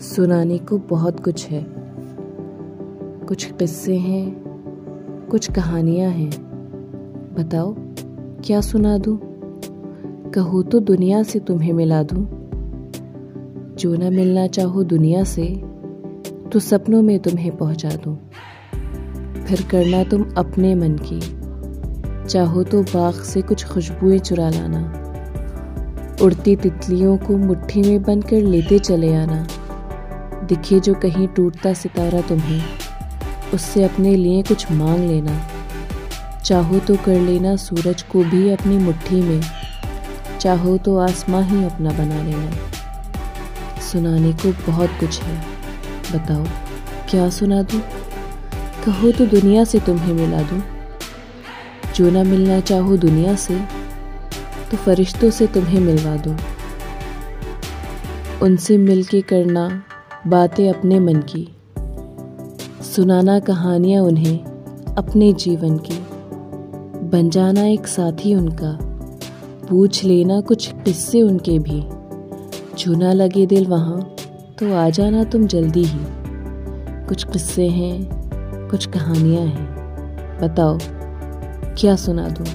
सुनाने को बहुत कुछ है। कुछ किस्से हैं, कुछ कहानियाँ हैं। बताओ, क्या सुना दूँ? कहो तो दुनिया से तुम्हें मिला दूँ। जो ना मिलना चाहो दुनिया से तो सपनों में तुम्हें पहुँचा दूँ। फिर करना तुम अपने मन की। चाहो तो बाग से कुछ खुशबुएँ चुरा लाना। उड़ती तितलियों को मुट्ठी में बंद कर लेते चले आना। दिखे जो कहीं टूटता सितारा तुम्हें। उससे अपने लिए कुछ मांग लेना। चाहो तो कर लेना सूरज को भी अपनी मुट्ठी में। चाहो तो आसमां ही अपना बना लेना। सुनाने को बहुत कुछ है। बताओ, क्या सुना दूँ? कहो तो दुनिया से तुम्हें मिला दूँ। जो ना मिलना चाहो दुनिया से तो फरिश्तों से तुम्हें मिलवा दूँ। उनसे मिलके करना बातें अपने मन की, सुनाना कहानियाँ उन्हें अपने जीवन की, बन जाना एक साथी उनका, पूछ लेना कुछ किस्से उनके भी। छूना लगे दिल वहाँ तो आ जाना तुम जल्दी ही। कुछ किस्से हैं, कुछ कहानियाँ हैं। बताओ, क्या सुना दूँ?